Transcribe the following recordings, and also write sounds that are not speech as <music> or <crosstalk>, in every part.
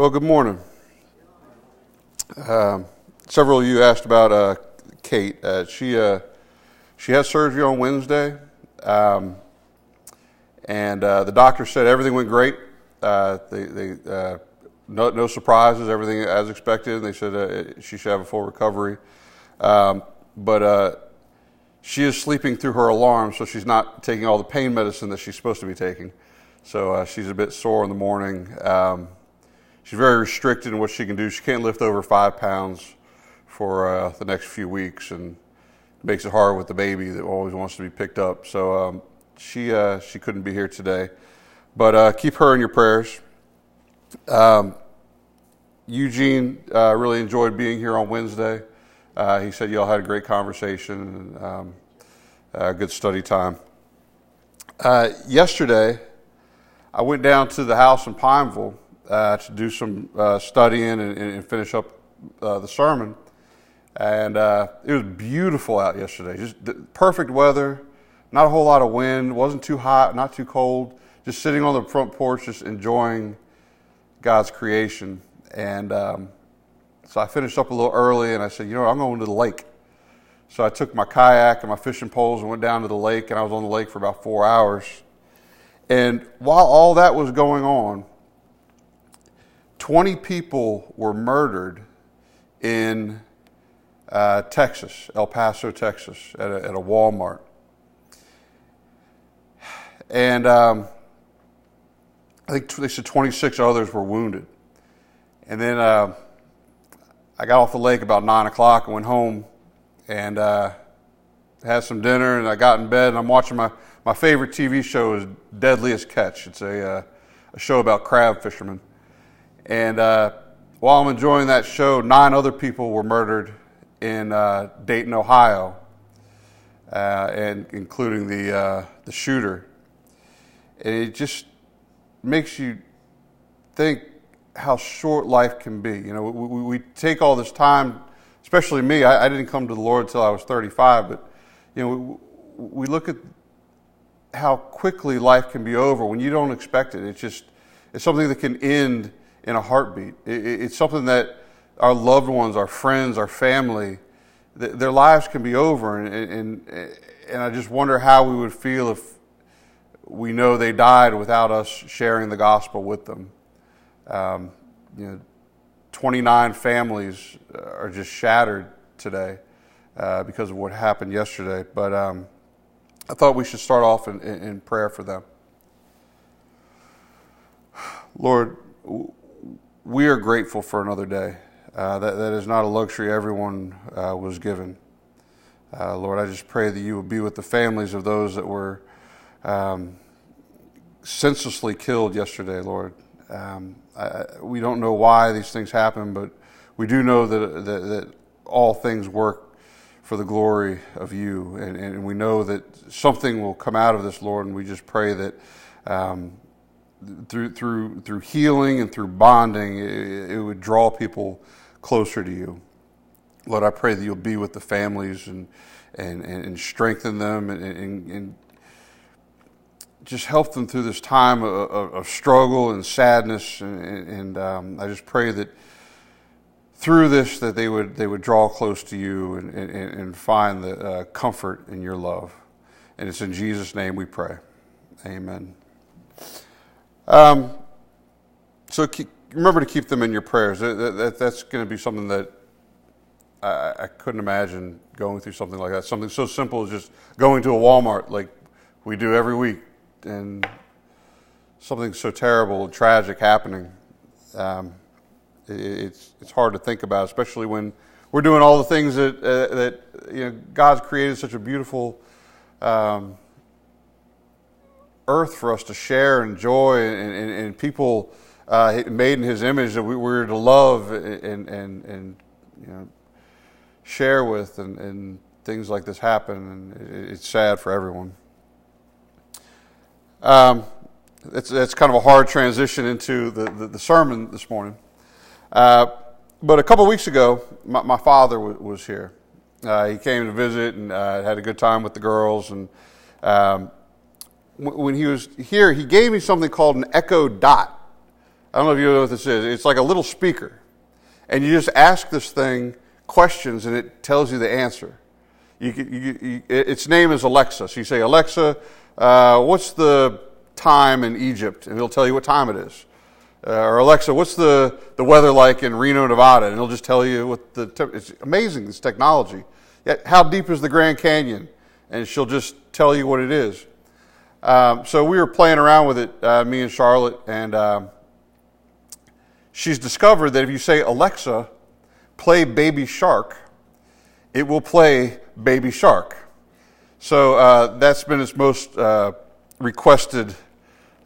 Well, good morning. Um, several of you asked about uh, Kate. Uh, she uh, she had surgery on Wednesday, um, and uh, the doctor said everything went great. Uh, they, they uh, no, no surprises, everything as expected. They said she should have a full recovery, um, but she is sleeping through her alarm, so she's not taking all the pain medicine that she's supposed to be taking. So she's a bit sore in the morning. Um, she's very restricted in what she can do. She can't lift over five pounds for uh, the next few weeks, and it makes it hard with the baby that always wants to be picked up. So um, she uh, she couldn't be here today, but uh, keep her in your prayers. Um, Eugene uh, really enjoyed being here on Wednesday. Uh, he said y'all had a great conversation and um, a good study time. Uh, yesterday, I went down to the house in Pineville uh, to do some uh, studying and, and, finish up uh, the sermon. And uh, it was beautiful out yesterday. Just perfect weather, not a whole lot of wind, wasn't too hot, not too cold. Just sitting on the front porch, just enjoying God's creation. And um, so I finished up a little early and I said, you know what, I'm going to the lake. So I took my kayak and my fishing poles and went down to the lake, and I was on the lake for about four hours. And while all that was going on, 20 people were murdered in uh, Texas, El Paso, Texas, at a, at a Walmart. And um, I think they said 26 others were wounded. And then uh, I got off the lake about 9 o'clock and went home and uh, had some dinner. And I got in bed and I'm watching my, my favorite TV show is Deadliest Catch. It's a, uh, a show about crab fishermen. And uh, while I'm enjoying that show, nine other people were murdered in uh, Dayton, Ohio, uh, and including the uh, the shooter. And it just makes you think how short life can be. You know, we, we take all this time, especially me. I, I, didn't come to the Lord until I was 35, but you know, we, we look at how quickly life can be over when you don't expect it. It's just it's something that can end in a heartbeat. It's something that our loved ones, our friends, our family, their lives can be over. And, and, and I just wonder how we would feel if we know they died without us sharing the gospel with them. Um, you know, 29 families are just shattered today uh, because of what happened yesterday. But um, I thought we should start off in, in prayer for them. Lord, we are grateful for another day. Uh, that, that is not a luxury everyone uh, was given. Uh, Lord, I just pray that you will be with the families of those that were um, senselessly killed yesterday, Lord. Um, I, we don't know why these things happen, but we do know that, that, that all things work for the glory of you. And, and, we know that something will come out of this, Lord, and we just pray that um, through through through healing and through bonding, it, it, would draw people closer to you. Lord, I pray that you'll be with the families and and, and strengthen them and, and, and, just help them through this time of, of, struggle and sadness. And, um, I just pray that through this that they would they would draw close to you and, and, find the uh, comfort in your love. And it's in Jesus' name we pray. Amen. Um, so keep, remember to keep them in your prayers. That, that, that's going to be something that I, I, couldn't imagine going through something like that. Something so simple as just going to a Walmart like we do every week, and something so terrible and tragic happening. Um, it, it's it's hard to think about, especially when we're doing all the things that uh, that you know God's created such a beautiful. Um, earth for us to share and joy and, and, and people uh, made in His image that we were to love and, and, and you know, share with, and, and things like this happen, and it's sad for everyone. Um, it's, it's kind of a hard transition into the, the, the sermon this morning. Uh, but a couple weeks ago, my, my father w- was here. Uh, he came to visit and uh, had a good time with the girls, and um, when he was here, he gave me something called an Echo Dot. I don't know if you know what this is. It's like a little speaker. And you just ask this thing questions and it tells you the answer. You, you, you, its name is Alexa. So you say, Alexa, uh, what's the time in Egypt? And it'll tell you what time it is. Uh, or Alexa, what's the, the weather like in Reno, Nevada? And it'll just tell you what the. Te- it's amazing, this technology. Yet, how deep is the Grand Canyon? And she'll just tell you what it is. Um, so we were playing around with it, uh, me and Charlotte, and um, she's discovered that if you say, Alexa, play Baby Shark, it will play Baby Shark. So uh, that's been its most uh, requested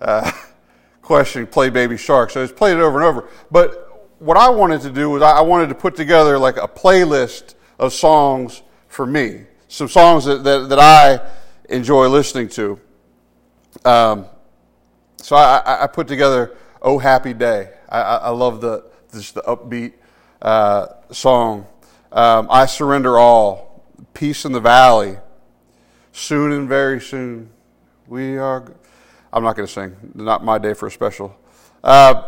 uh, <laughs> question, play Baby Shark. So it's played it over and over. But what I wanted to do was I wanted to put together like a playlist of songs for me, some songs that, that, that I enjoy listening to. Um, so I, I, put together "Oh Happy Day." I, I love the just the upbeat uh, song. Um, I surrender all. Peace in the valley. Soon and very soon, we are. I'm not going to sing. Not my day for a special. Uh,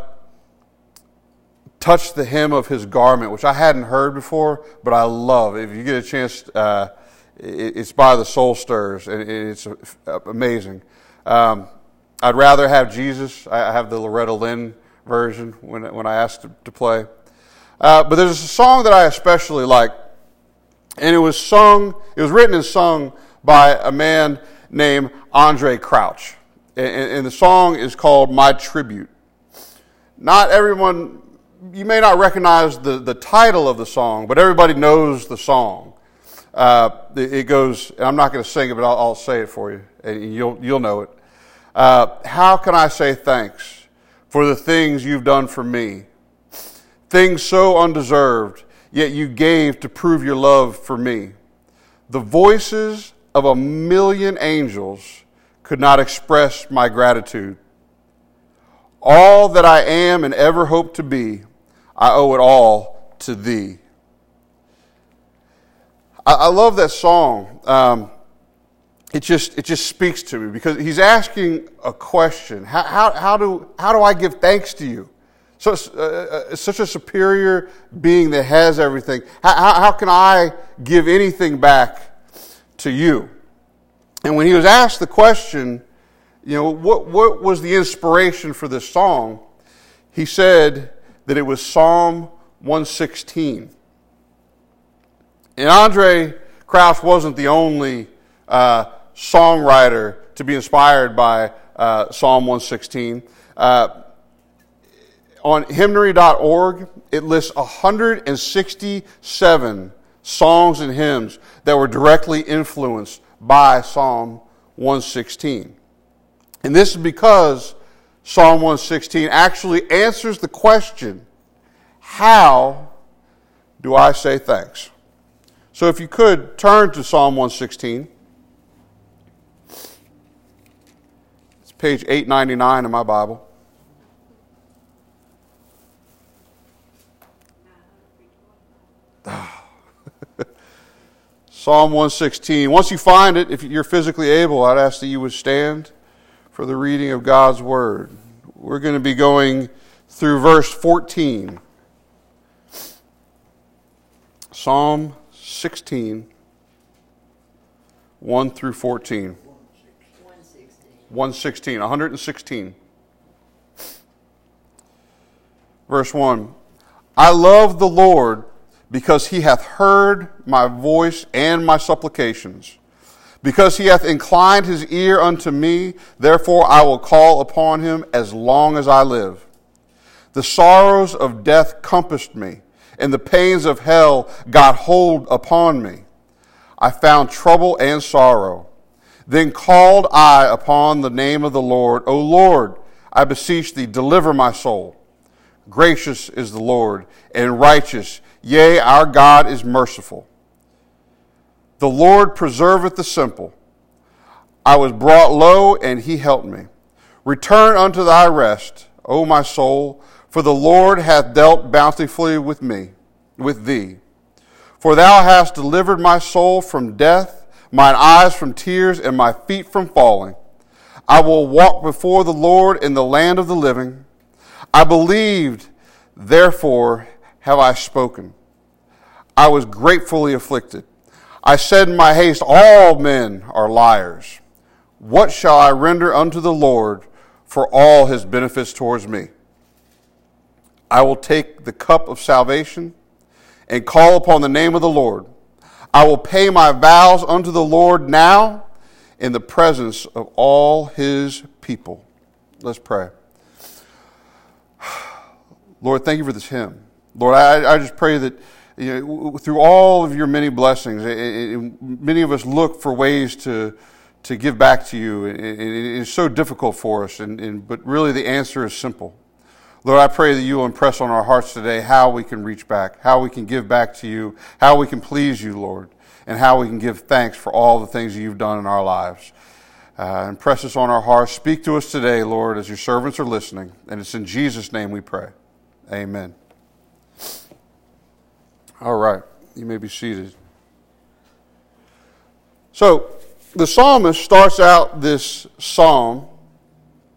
touch the hem of his garment, which I hadn't heard before, but I love. If you get a chance, uh, it's by the Soul Stirrers, and it's amazing. Um, I'd rather have Jesus. I have the Loretta Lynn version when, when I asked to, to play. Uh, but there's a song that I especially like, and it was sung, it was written and sung by a man named Andraé Crouch. And, and the song is called My Tribute. Not everyone, you may not recognize the, the title of the song, but everybody knows the song. Uh, it goes, and I'm not going to sing it, but I'll, I'll, say it for you, and you'll, you'll know it. Uh, how can I say thanks for the things you've done for me? Things so undeserved, yet you gave to prove your love for me. The voices of a million angels could not express my gratitude. All that I am and ever hope to be, I owe it all to thee. I, I love that song. Um, it just, it just speaks to me because he's asking a question. How, how, how, do, how do I give thanks to you? So, uh, uh, such a superior being that has everything. How, how can I give anything back to you? And when he was asked the question, you know, what, what was the inspiration for this song? He said that it was Psalm 116. And Andraé Crouch wasn't the only uh, songwriter to be inspired by uh, Psalm 116. Uh, on hymnary.org, it lists 167 songs and hymns that were directly influenced by Psalm 116. And this is because Psalm 116 actually answers the question how do I say thanks? So if you could turn to Psalm 116. Page 899 in my Bible. <sighs> Psalm 116. Once you find it, if you're physically able, I'd ask that you would stand for the reading of God's Word. We're going to be going through verse 14. Psalm 16, 1 through 14. 116, 116. Verse 1 I love the Lord because he hath heard my voice and my supplications. Because he hath inclined his ear unto me, therefore I will call upon him as long as I live. The sorrows of death compassed me, and the pains of hell got hold upon me. I found trouble and sorrow. Then called I upon the name of the Lord, O Lord, I beseech thee, deliver my soul. Gracious is the Lord, and righteous Yea, our God is merciful. The Lord preserveth the simple. I was brought low, and he helped me. Return unto thy rest, O my soul, for the Lord hath dealt bountifully with me, with thee. For thou hast delivered my soul from death, mine eyes from tears, and my feet from falling. I will walk before the Lord in the land of the living. I believed, therefore have I spoken. I was gratefully afflicted. I said in my haste, All men are liars. What shall I render unto the Lord for all his benefits towards me? I will take the cup of salvation and call upon the name of the Lord. I will pay my vows unto the Lord now in the presence of all his people. Let's pray. <sighs> Lord, thank you for this hymn. Lord, I, I just pray that you know, through all of your many blessings, it, it, many of us look for ways to, to give back to you. It, it's so difficult for us, and, and, but really the answer is simple. Lord, I pray that you will impress on our hearts today how we can reach back, how we can give back to you, how we can please you, Lord, and how we can give thanks for all the things that you've done in our lives. Uh, impress us on our hearts. Speak to us today, Lord, as your servants are listening. And it's in Jesus' name we pray. Amen. All right, you may be seated. So, the psalmist starts out this psalm,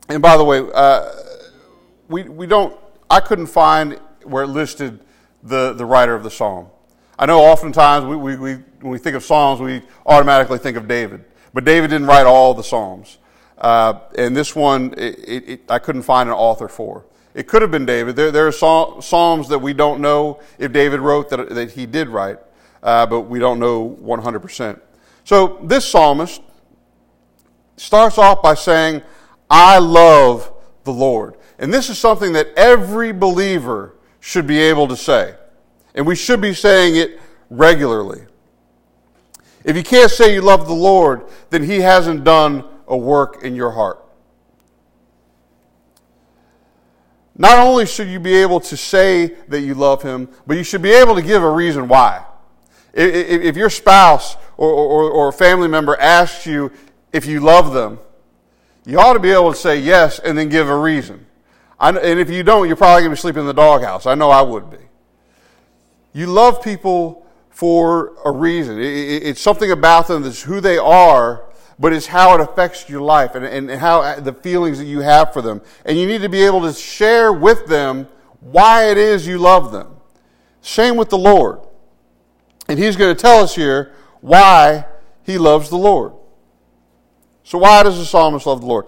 and by the way, uh, we, we don't, I couldn't find where it listed the, the writer of the psalm. I know oftentimes we, we, we, when we think of psalms, we automatically think of David, but David didn't write all the psalms. Uh, and this one, it, it, it, I couldn't find an author for. It could have been David. There, there are Psalms that we don't know if David wrote that, that he did write, uh, but we don't know 100%. So this psalmist starts off by saying, I love the Lord. And this is something that every believer should be able to say. And we should be saying it regularly. If you can't say you love the Lord, then He hasn't done a work in your heart. Not only should you be able to say that you love him, but you should be able to give a reason why. If your spouse or, a family member asks you if you love them, you ought to be able to say yes and then give a reason. And if you don't, you're probably going to be sleeping in the doghouse. I know I would be. You love people for a reason. It's something about them that's who they are but it's how it affects your life and, and how uh, the feelings that you have for them. And you need to be able to share with them why it is you love them. Same with the Lord. And he's going to tell us here why he loves the Lord. So why does the psalmist love the Lord?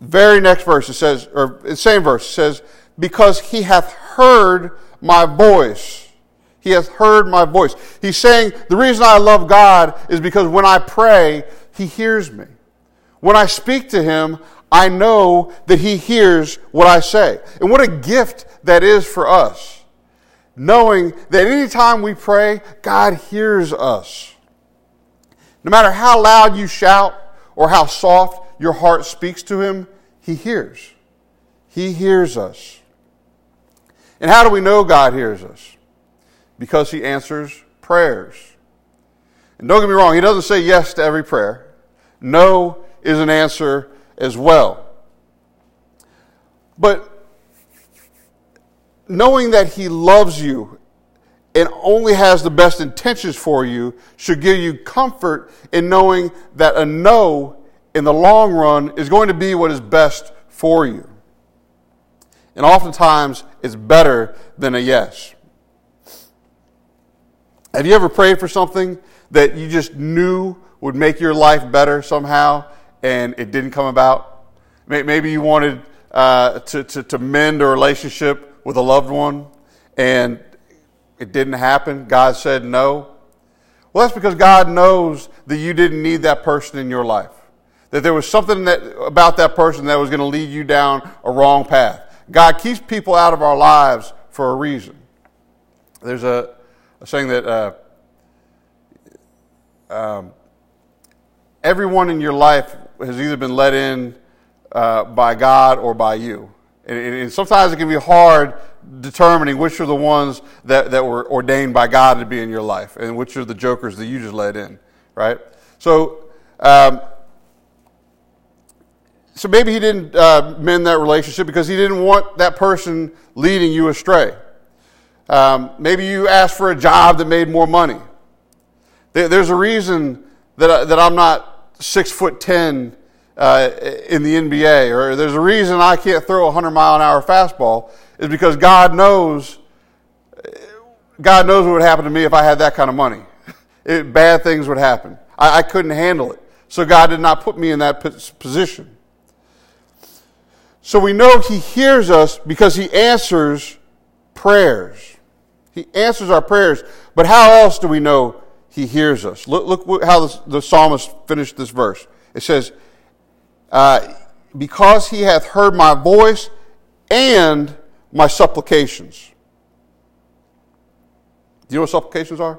Very next verse it says, or same verse says, because he hath heard my voice. He hath heard my voice. He's saying the reason I love God is because when I pray, he hears me. When I speak to Him, I know that He hears what I say. And what a gift that is for us. Knowing that anytime we pray, God hears us. No matter how loud you shout or how soft your heart speaks to Him, He hears. He hears us. And how do we know God hears us? Because He answers prayers. And don't get me wrong, he doesn't say yes to every prayer. No is an answer as well. But knowing that he loves you and only has the best intentions for you should give you comfort in knowing that a no in the long run is going to be what is best for you. And oftentimes, it's better than a yes. Have you ever prayed for something that you just knew would make your life better somehow and it didn't come about? Maybe you wanted uh, to, to, to mend a relationship with a loved one and it didn't happen. God said no. Well, that's because God knows that you didn't need that person in your life. That there was something that, about that person that was going to lead you down a wrong path. God keeps people out of our lives for a reason. There's a, a saying that uh, um, everyone in your life has either been let in uh, by God or by you. And, and, sometimes it can be hard determining which are the ones that, that were ordained by God to be in your life and which are the jokers that you just let in, right? So, um, so maybe he didn't uh, mend that relationship because he didn't want that person leading you astray. Um, maybe you asked for a job that made more money. There's a reason that, I, that I'm not six foot ten uh, in the NBA, or there's a reason I can't throw a 100 mile an hour fastball, is because God knows. God knows what would happen to me if I had that kind of money. It, bad things would happen. I, I couldn't handle it. So God did not put me in that position. So we know He hears us because He answers prayers. He answers our prayers. But how else do we know He hears us? Look, look how the, the psalmist finished this verse. It says, uh, Because He hath heard my voice and my supplications. Do you know what supplications are?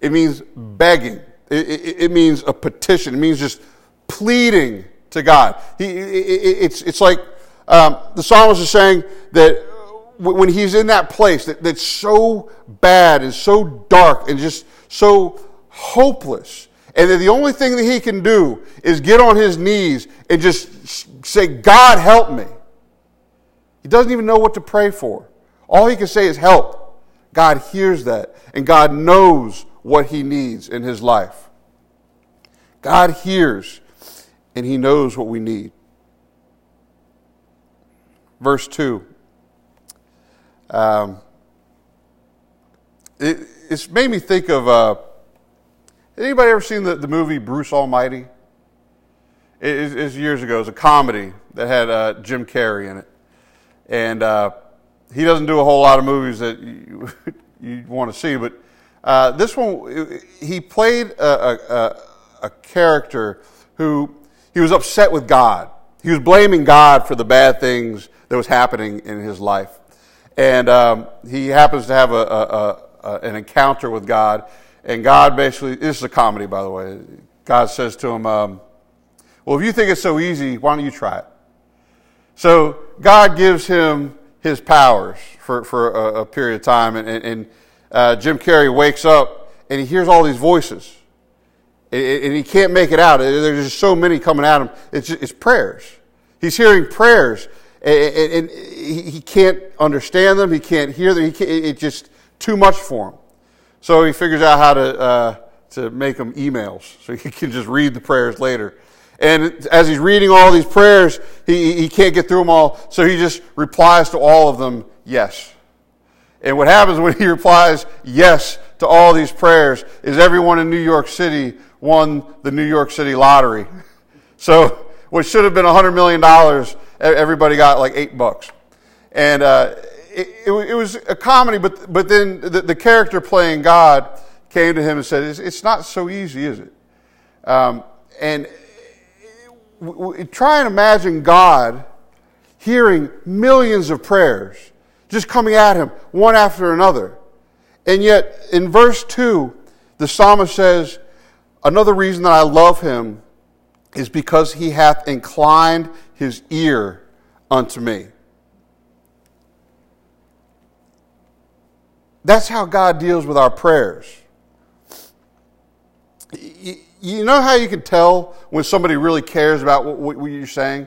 It means begging. It, it, it means a petition. It means just pleading to God. He, it's, it's like um, the psalmist is saying that when he's in that place that, that's so bad and so dark and just so hopeless, and that the only thing that he can do is get on his knees and just say, God, help me. He doesn't even know what to pray for. All he can say is help. God hears that, and God knows what he needs in his life. God hears, and he knows what we need. Verse 2. Um, it, it's made me think of uh, anybody ever seen the, the movie Bruce Almighty? It, it, it's years ago. It was a comedy that had uh, Jim Carrey in it. And uh, he doesn't do a whole lot of movies that you, <laughs> you want to see, but uh, this one, he played a, a, a, character who he was upset with God. He was blaming God for the bad things that was happening in his life. And um, he happens to have a, an encounter with God. And God basically, this is a comedy, by the way. God says to him, um, Well, if you think it's so easy, why don't you try it? So God gives him his powers for, for a, a period of time. And, and uh, Jim Carrey wakes up and he hears all these voices. And he can't make it out. There's just so many coming at him. It's, it's prayers. He's hearing prayers, and, he can't understand them. He can't hear them. He it's just too much for him. So he figures out how to uh, to make them emails, so he <laughs> can just read the prayers later. And as he's reading all these prayers, he, he can't get through them all, so he just replies to all of them, yes. And what happens when he <laughs> replies yes to all these prayers is everyone in New York City won the New York City lottery. So what should have been $100 million, everybody got like eight bucks. And uh, it, it, was a comedy, but, but then the, the, character playing God came to him and said, It's, it's not so easy, is it? Um, and try and imagine God hearing millions of prayers just coming at him one after another. And yet, in verse 2, the psalmist says, Another reason that I love him is because he hath inclined his ear unto me. That's how God deals with our prayers. You know how you can tell when somebody really cares about what you're saying?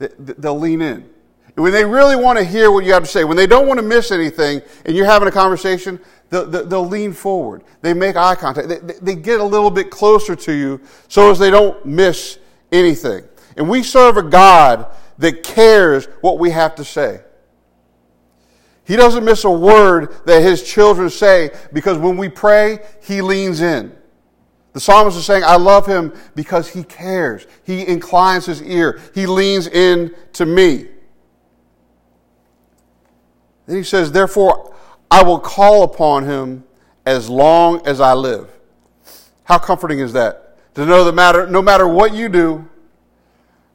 They'll lean in. When they really want to hear what you have to say, when they don't want to miss anything and you're having a conversation, they'll, they'll lean forward. They make eye contact. They, they get a little bit closer to you so as they don't miss anything. And we serve a God that cares what we have to say. He doesn't miss a word that his children say because when we pray, he leans in. The psalmist is saying, I love him because he cares. He inclines his ear. He leans in to me. Then he says, Therefore, I will call upon him as long as I live. How comforting is that? To know that matter, no matter what you do,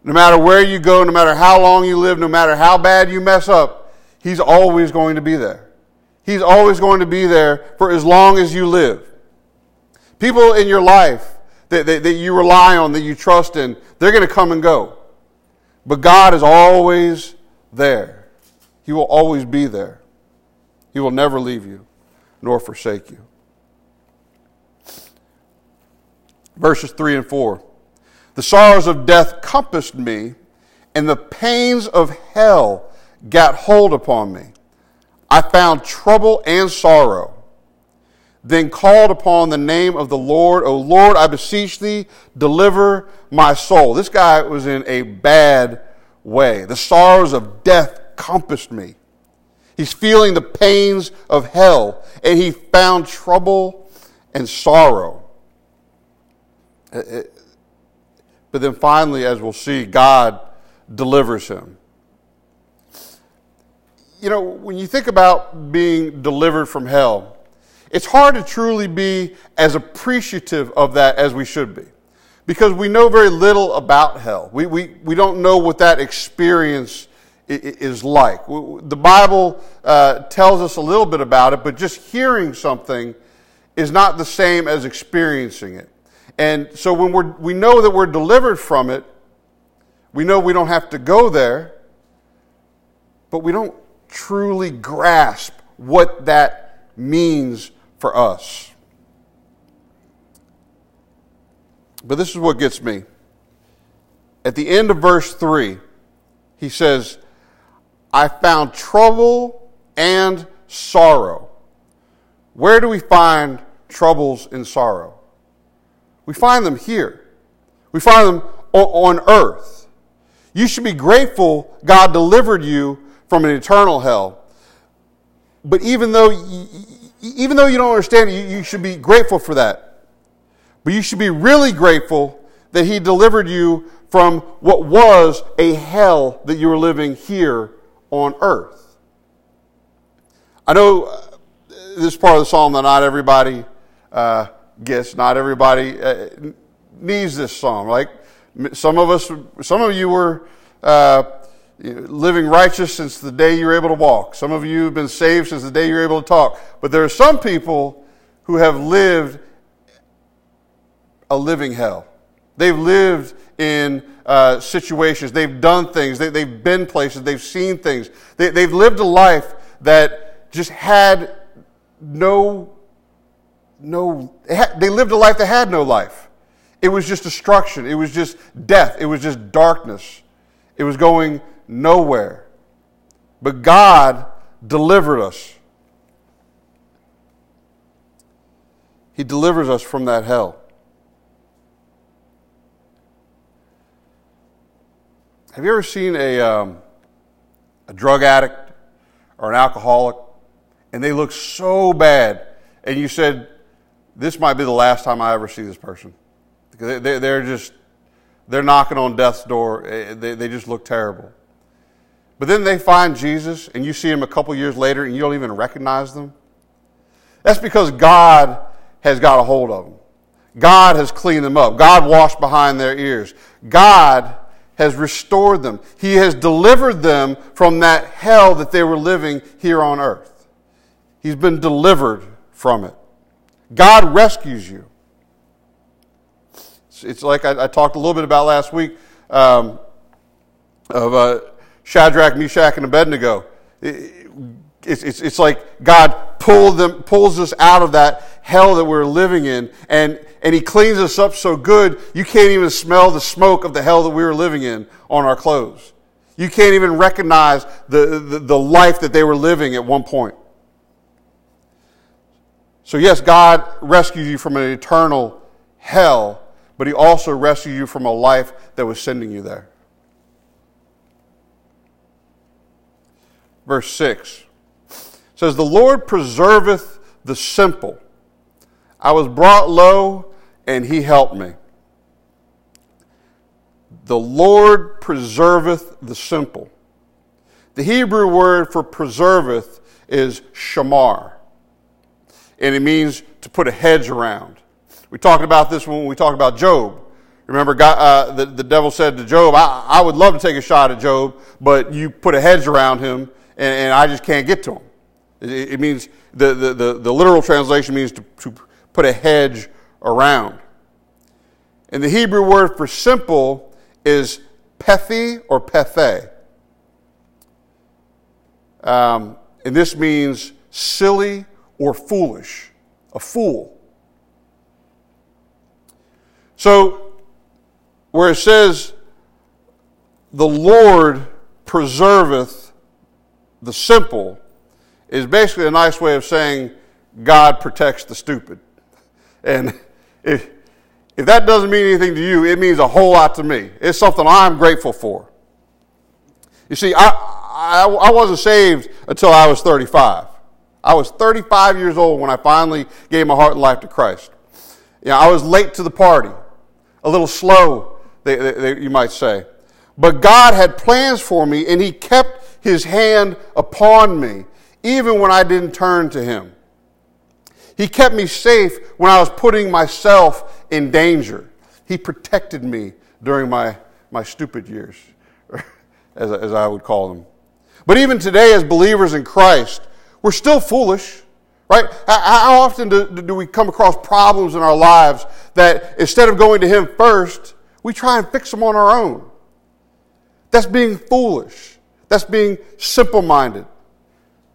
no matter where you go, no matter how long you live, no matter how bad you mess up, he's always going to be there. He's always going to be there for as long as you live. People in your life that, that, that you rely on, that you trust in, they're going to come and go. But God is always there. He will always be there. He will never leave you nor forsake you. Verses 3 and 4. The sorrows of death compassed me, and the pains of hell got hold upon me. I found trouble and sorrow. then called upon the name of the Lord. O Lord, I beseech thee, deliver my soul. This guy was in a bad way. The sorrows of death compassed me. He's feeling the pains of hell, and he found trouble and sorrow. Uh, uh, but then finally, as we'll see, God delivers him. You know, when you think about being delivered from hell, it's hard to truly be as appreciative of that as we should be because we know very little about hell. We, we, we don't know what that experience is like. The Bible uh, tells us a little bit about it, but just hearing something is not the same as experiencing it. And so when we're, we know that we're delivered from it, we know we don't have to go there, but we don't truly grasp what that means for us. But this is what gets me. At the end of verse 3, he says, I found trouble and sorrow. Where do we find troubles and sorrow? We find them here. We find them on earth. You should be grateful God delivered you from an eternal hell. But even though even though you don't understand you should be grateful for that. But you should be really grateful that He delivered you from what was a hell that you were living here on earth. I know uh, this part of the psalm that not everybody uh, gets, not everybody uh, needs this psalm. Like some of us, some of you were uh, living righteous since the day you were able to walk. Some of you have been saved since the day you were able to talk. But there are some people who have lived a living hell. They've lived in uh, situations, they've done things, they, have been places, they've seen things. They, they've lived a life that just had no, no, they lived a life that had no life. It was just destruction. It was just death. It was just darkness. It was going nowhere. But God delivered us. He delivers us from that hell. Have you ever seen a, um, a drug addict or an alcoholic and they look so bad and you said, This might be the last time I ever see this person? Because they're just, they're knocking on death's door. Eh, they, they just look terrible. But then they find Jesus and you see him a couple years later and you don't even recognize them. That's because God has got a hold of them. God has cleaned them up. God washed behind their ears. God has restored them. He has delivered them from that hell that they were living here on earth. He's been delivered from it. God rescues you. It's like I, talked a little bit about last week um, of uh, Shadrach, Meshach, and Abednego. It's, it's, it's like God pulled them, pulls us out of that hell that we're living in, and, and He cleans us up so good, you can't even smell the smoke of the hell that we were living in on our clothes. You can't even recognize the, the, the life that they were living at one point. So, yes, God rescued you from an eternal hell, but He also rescued you from a life that was sending you there. verse 6 says, The Lord preserveth the simple. I was brought low, and he helped me. The Lord preserveth the simple. The Hebrew word for preserveth is shamar, and it means to put a hedge around. We talked about this when we talked about Job. Remember, God, uh, the, the devil said to Job, I, I would love to take a shot at Job, but you put a hedge around him and, and I just can't get to him. It, it means the, the, the, the, literal translation means to, to put a hedge around. And the Hebrew word for simple is pethi or pethe. Um, and this means silly or foolish, a fool. So, where it says, the Lord preserveth the simple is basically a nice way of saying God protects the stupid. <laughs> And if, if that doesn't mean anything to you, it means a whole lot to me. It's something I'm grateful for. You see, I, I, I wasn't saved until I was 35. I was 35 years old when I finally gave my heart and life to Christ. You know, I was late to the party, a little slow, they, they, they, you might say. But God had plans for me, and He kept His hand upon me, even when I didn't turn to Him. He kept me safe when I was putting myself in danger. He protected me during my, my stupid years, <laughs> as, as I would call them. But even today, as believers in Christ, we're still foolish, right? How often do, do we come across problems in our lives that instead of going to Him first, we try and fix them on our own? That's being foolish. That's being simple minded,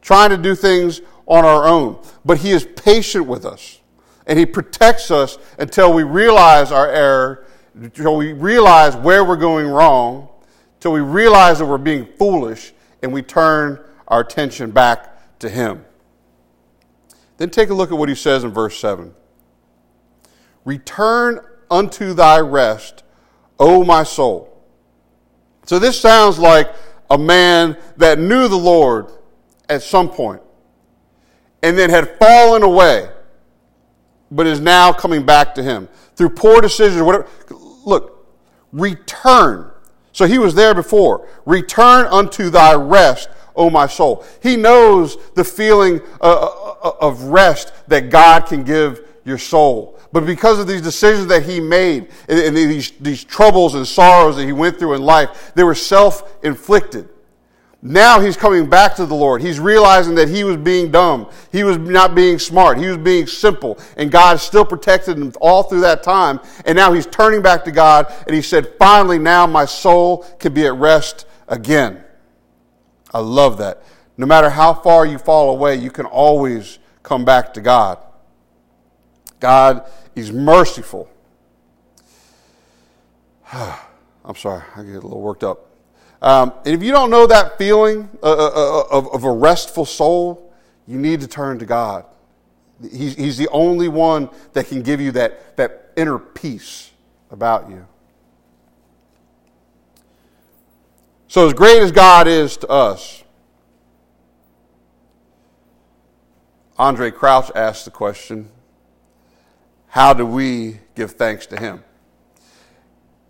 trying to do things on our own. But He is patient with us, and He protects us until we realize our error, until we realize where we're going wrong, until we realize that we're being foolish, and we turn our attention back to him. Then take a look at what he says in verse 7 Return unto thy rest, O my soul. So this sounds like a man that knew the Lord at some point and then had fallen away, but is now coming back to him through poor decisions or whatever. Look, return. So he was there before. Return unto thy rest, O my soul. He knows the feeling uh, uh, of rest that God can give your soul. But because of these decisions that he made and these, these troubles and sorrows that he went through in life, they were self inflicted. Now he's coming back to the Lord. He's realizing that he was being dumb. He was not being smart. He was being simple. And God still protected him all through that time. And now he's turning back to God and he said, finally, now my soul can be at rest again. I love that. No matter how far you fall away, you can always come back to God. God is merciful. <sighs> I'm sorry, I get a little worked up. Um, and if you don't know that feeling uh, uh, uh, of, of a restful soul, you need to turn to God. He's, he's the only one that can give you that, that inner peace about you. So, as great as God is to us, Andraé Crouch asked the question how do we give thanks to Him?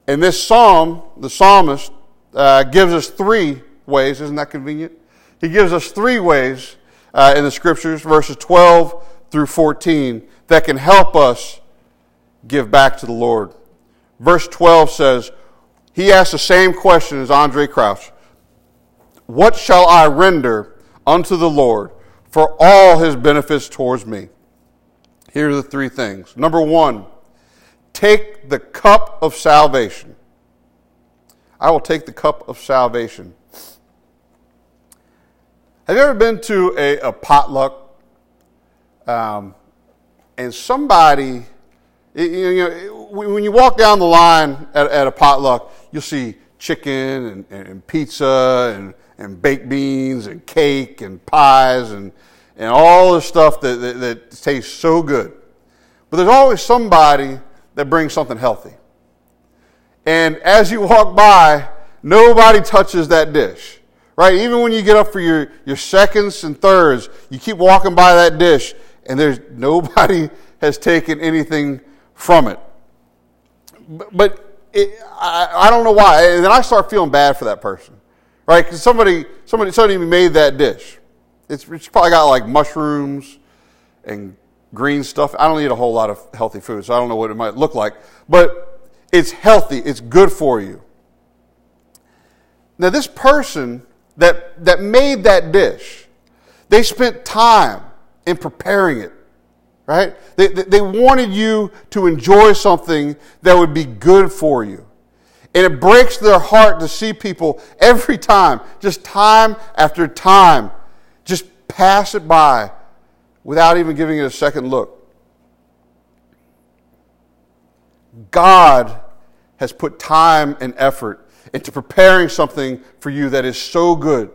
In this psalm, the psalmist uh, gives us three ways. Isn't that convenient? He gives us three ways uh, in the scriptures, verses 12 through 14, that can help us give back to the Lord. Verse 12 says, he asked the same question as Andraé Crouch What shall I render unto the Lord for all his benefits towards me? Here are the three things. Number one, take the cup of salvation. I will take the cup of salvation. Have you ever been to a, a potluck um, and somebody, you know, when you walk down the line at, at a potluck, you'll see chicken and, and pizza and, and baked beans and cake and pies and, and all the stuff that, that, that tastes so good. But there's always somebody that brings something healthy. And as you walk by, nobody touches that dish. Right? Even when you get up for your, your seconds and thirds, you keep walking by that dish and there's <laughs> nobody has taken anything from it. But, but it, I, I don't know why. And then I start feeling bad for that person, right? Because somebody, somebody, somebody made that dish. It's, it's probably got like mushrooms and green stuff. I don't eat a whole lot of healthy food, so I don't know what it might look like. But it's healthy. It's good for you. Now, this person that, that made that dish, they spent time in preparing it right? They, they wanted you to enjoy something that would be good for you. And it breaks their heart to see people every time, just time after time, just pass it by without even giving it a second look. God has put time and effort into preparing something for you that is so good.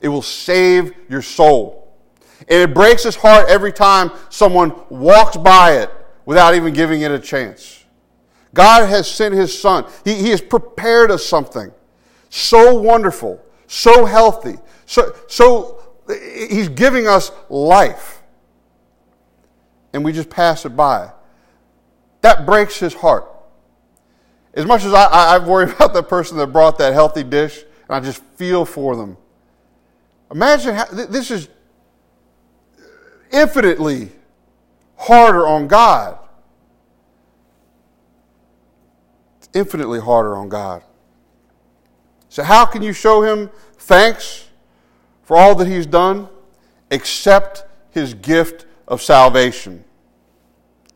It will save your soul. And it breaks his heart every time someone walks by it without even giving it a chance. God has sent his son. He, he has prepared us something so wonderful, so healthy, so, so he's giving us life. And we just pass it by. That breaks his heart. As much as I, I, I worry <laughs> about the person that brought that healthy dish, and I just feel for them. Imagine how, this is infinitely harder on God. It's infinitely harder on God. So, how can you show him thanks for all that he's done? Except his gift of salvation.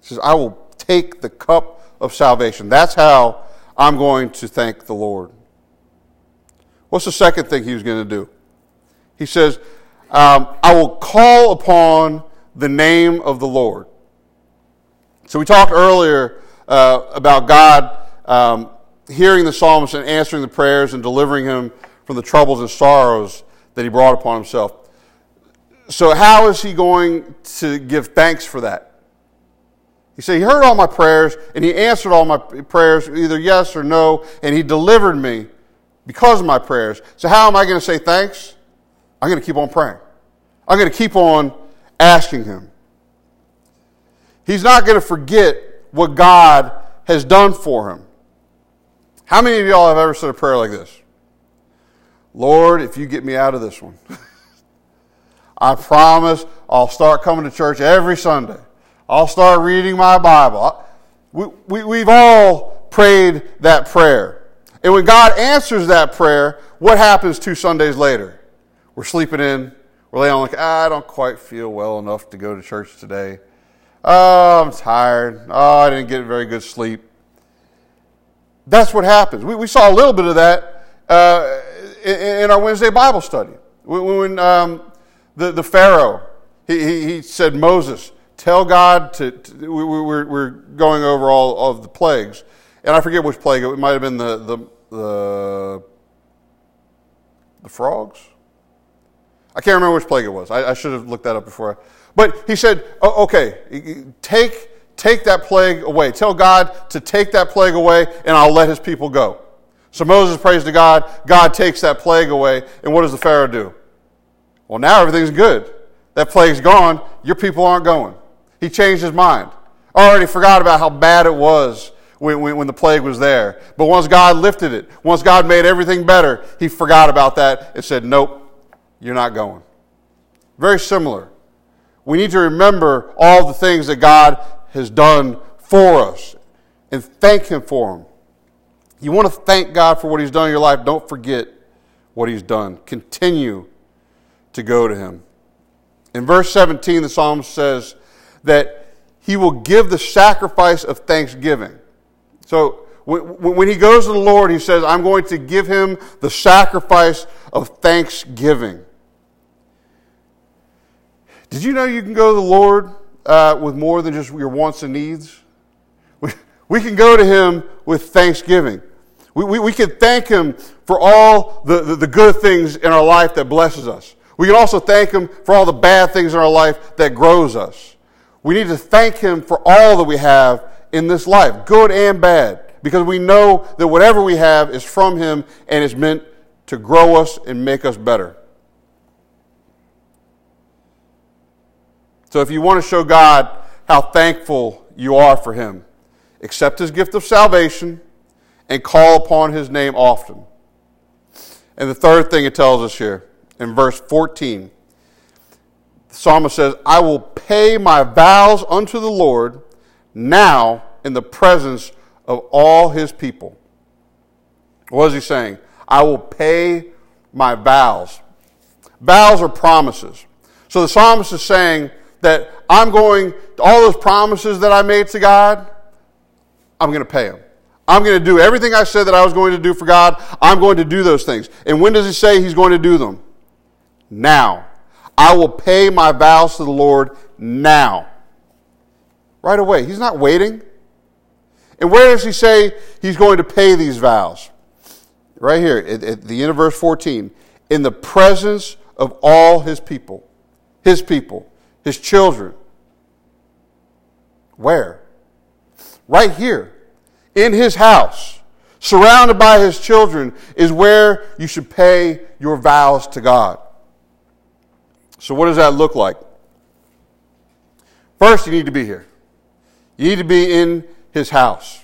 He says, I will take the cup of salvation. That's how I'm going to thank the Lord. What's the second thing he was going to do? He says, um, I will call upon the name of the Lord. So we talked earlier uh, about God um, hearing the psalmist and answering the prayers and delivering him from the troubles and sorrows that he brought upon himself. So, how is he going to give thanks for that? He said, He heard all my prayers and He answered all my prayers, either yes or no, and He delivered me because of my prayers. So, how am I going to say thanks? I'm going to keep on praying. I'm going to keep on asking Him. He's not going to forget what God has done for him. How many of y'all have ever said a prayer like this? Lord, if you get me out of this one, <laughs> I promise I'll start coming to church every Sunday. I'll start reading my Bible. We, we, we've all prayed that prayer. And when God answers that prayer, what happens two Sundays later? We're sleeping in. We're laying on like, ah, I don't quite feel well enough to go to church today. Oh, I'm tired. Oh, I didn't get very good sleep. That's what happens. We, we saw a little bit of that uh, in, in, our Wednesday Bible study. When, when um, the, the Pharaoh, he, he, he said, Moses, tell God to, to we, we're, we're going over all of the plagues. And I forget which plague, it might have been the, the, the, the frogs. I can't remember which plague it was. I, I should have looked that up before. But he said, oh, okay, take, take that plague away. Tell God to take that plague away, and I'll let his people go. So Moses prays to God. God takes that plague away. And what does the Pharaoh do? Well, now everything's good. That plague's gone. Your people aren't going. He changed his mind. Already forgot about how bad it was when, when, when, the plague was there. But once God lifted it, once God made everything better, he forgot about that and said, Nope, you're not going. Very similar. We need to remember all the things that God has done for us and thank Him for them. You want to thank God for what He's done in your life, don't forget what He's done. Continue to go to Him. In verse 17, the psalmist says that He will give the sacrifice of thanksgiving. So when he goes to the Lord, he says, I'm going to give him the sacrifice of thanksgiving. Did you know you can go to the Lord uh, with more than just your wants and needs? We, can go to Him with thanksgiving. We, we, we can thank Him for all the, the, the good things in our life that blesses us. We can also thank Him for all the bad things in our life that grows us. We need to thank Him for all that we have in this life, good and bad, because we know that whatever we have is from Him and is meant to grow us and make us better. So if you want to show God how thankful you are for Him, accept His gift of salvation and call upon His name often. And the third thing it tells us here in verse 14, the psalmist says, I will pay my vows unto the Lord now in the presence of all his people. What is he saying? I will pay my vows. Vows are promises. So the psalmist is saying, that I'm going, all those promises that I made to God, I'm going to pay them. I'm going to do everything I said that I was going to do for God. I'm going to do those things. And when does he say he's going to do them? Now. I will pay my vows to the Lord now. Right away. He's not waiting. And where does he say he's going to pay these vows? Right here at, at the end of verse 14. In the presence of all his people. his people, his children. Where? Right here, in his house, surrounded by his children, is where you should pay your vows to God. So, what does that look like? First, you need to be here. You need to be in his house.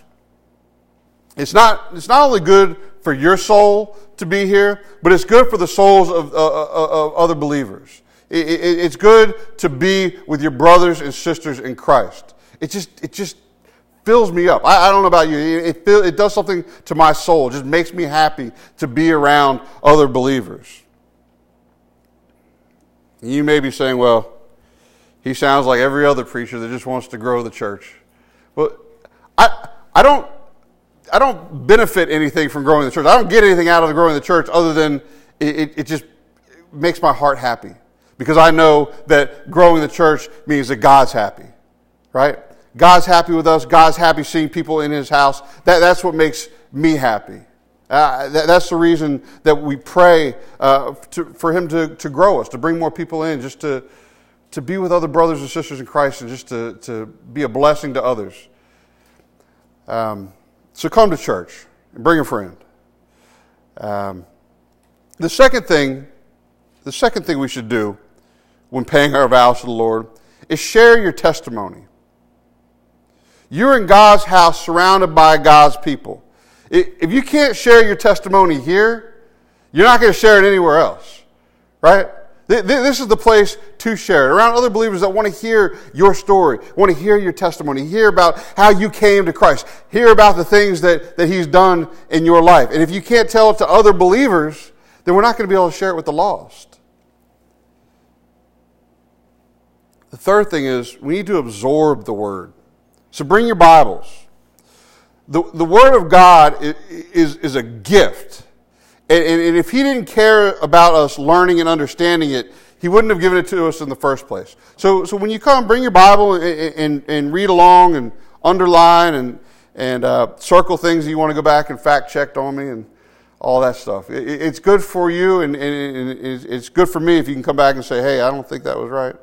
It's not, it's not only good for your soul to be here, but it's good for the souls of, uh, uh, uh of other believers. It, it, it's good to be with your brothers and sisters in Christ. It just, it just fills me up. I, I don't know about you. It, feel, it does something to my soul. It just makes me happy to be around other believers. You may be saying, well, he sounds like every other preacher that just wants to grow the church. Well, I, I don't I don't benefit anything from growing the church. I don't get anything out of growing the church other than it, it just makes my heart happy because I know that growing the church means that God's happy, right? God's happy with us. God's happy seeing people in His house. That, that's what makes me happy. Uh, that, that's the reason that we pray uh, to, for Him to, to grow us, to bring more people in, just to, to be with other brothers and sisters in Christ, and just to, to be a blessing to others. Um, so come to church and bring a friend. Um, the second thing, the second thing we should do when paying our vows to the Lord is share your testimony. You're in God's house surrounded by God's people. If you can't share your testimony here, you're not going to share it anywhere else, right? This is the place to share it around other believers that want to hear your story, want to hear your testimony, hear about how you came to Christ, hear about the things that, that He's done in your life. And if you can't tell it to other believers, then we're not going to be able to share it with the lost. The third thing is we need to absorb the Word. So bring your Bibles. The, the Word of God is, is, a gift. And, and, if he didn't care about us learning and understanding it, he wouldn't have given it to us in the first place. So, so when you come, bring your Bible and, and, and read along and underline and, and uh, circle things you want to go back and fact check on me and all that stuff. It, it's good for you and, and, it's good for me if you can come back and say, hey, I don't think that was right.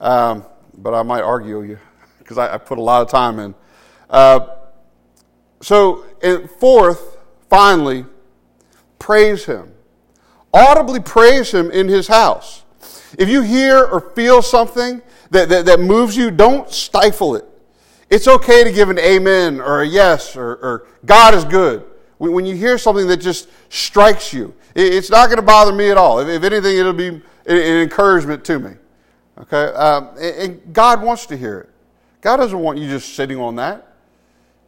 Um, but I might argue you because I, I, put a lot of time in. Uh, so, fourth, finally, praise him. Audibly praise him in his house. If you hear or feel something that, that, that moves you, don't stifle it. It's okay to give an amen or a yes or, or God is good. When you hear something that just strikes you, it's not going to bother me at all. If anything, it'll be an encouragement to me. Okay? Um, and God wants to hear it. God doesn't want you just sitting on that.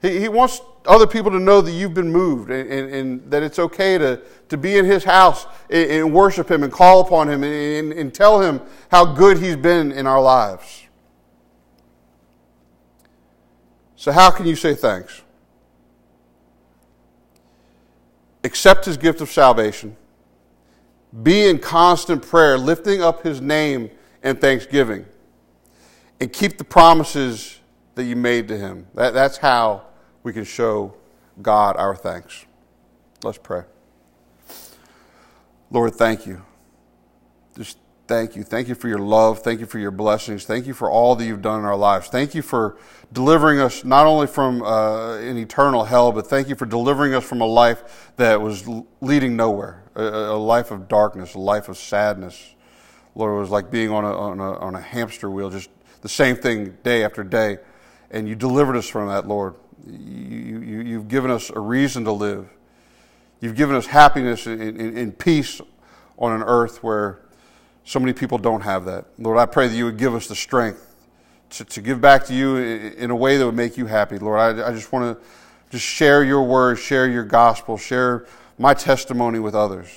He, he wants other people to know that you've been moved and, and, and, that it's okay to, to be in his house and, and worship him and call upon him and, and tell him how good he's been in our lives. So, how can you say thanks? Accept his gift of salvation. Be in constant prayer, lifting up his name and thanksgiving. And keep the promises that you made to him. That, that's how we can show God our thanks. Let's pray. Lord, thank you. Just thank you. Thank you for your love. Thank you for your blessings. Thank you for all that you've done in our lives. Thank you for delivering us not only from uh, an eternal hell, but thank you for delivering us from a life that was leading nowhere, a, a life of darkness, a life of sadness. Lord, it was like being on a, on a, on a hamster wheel, just the same thing day after day. And you delivered us from that, Lord. You, you, you've given us a reason to live. You've given us happiness and, peace on an earth where so many people don't have that. Lord, I pray that you would give us the strength to, to give back to you in a way that would make you happy. Lord, I, I just want to just share your word, share your gospel, share my testimony with others.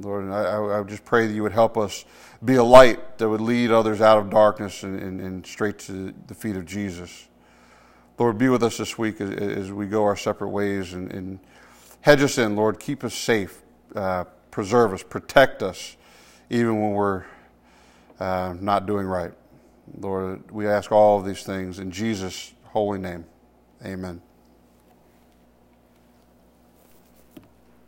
Lord, I, I just pray that you would help us be a light that would lead others out of darkness and, and, and straight to the feet of Jesus. Lord, be with us this week as, as we go our separate ways and, and, hedge us in, Lord. Keep us safe, uh, preserve us, protect us, even when we're uh, not doing right. Lord, we ask all of these things in Jesus' holy name. Amen.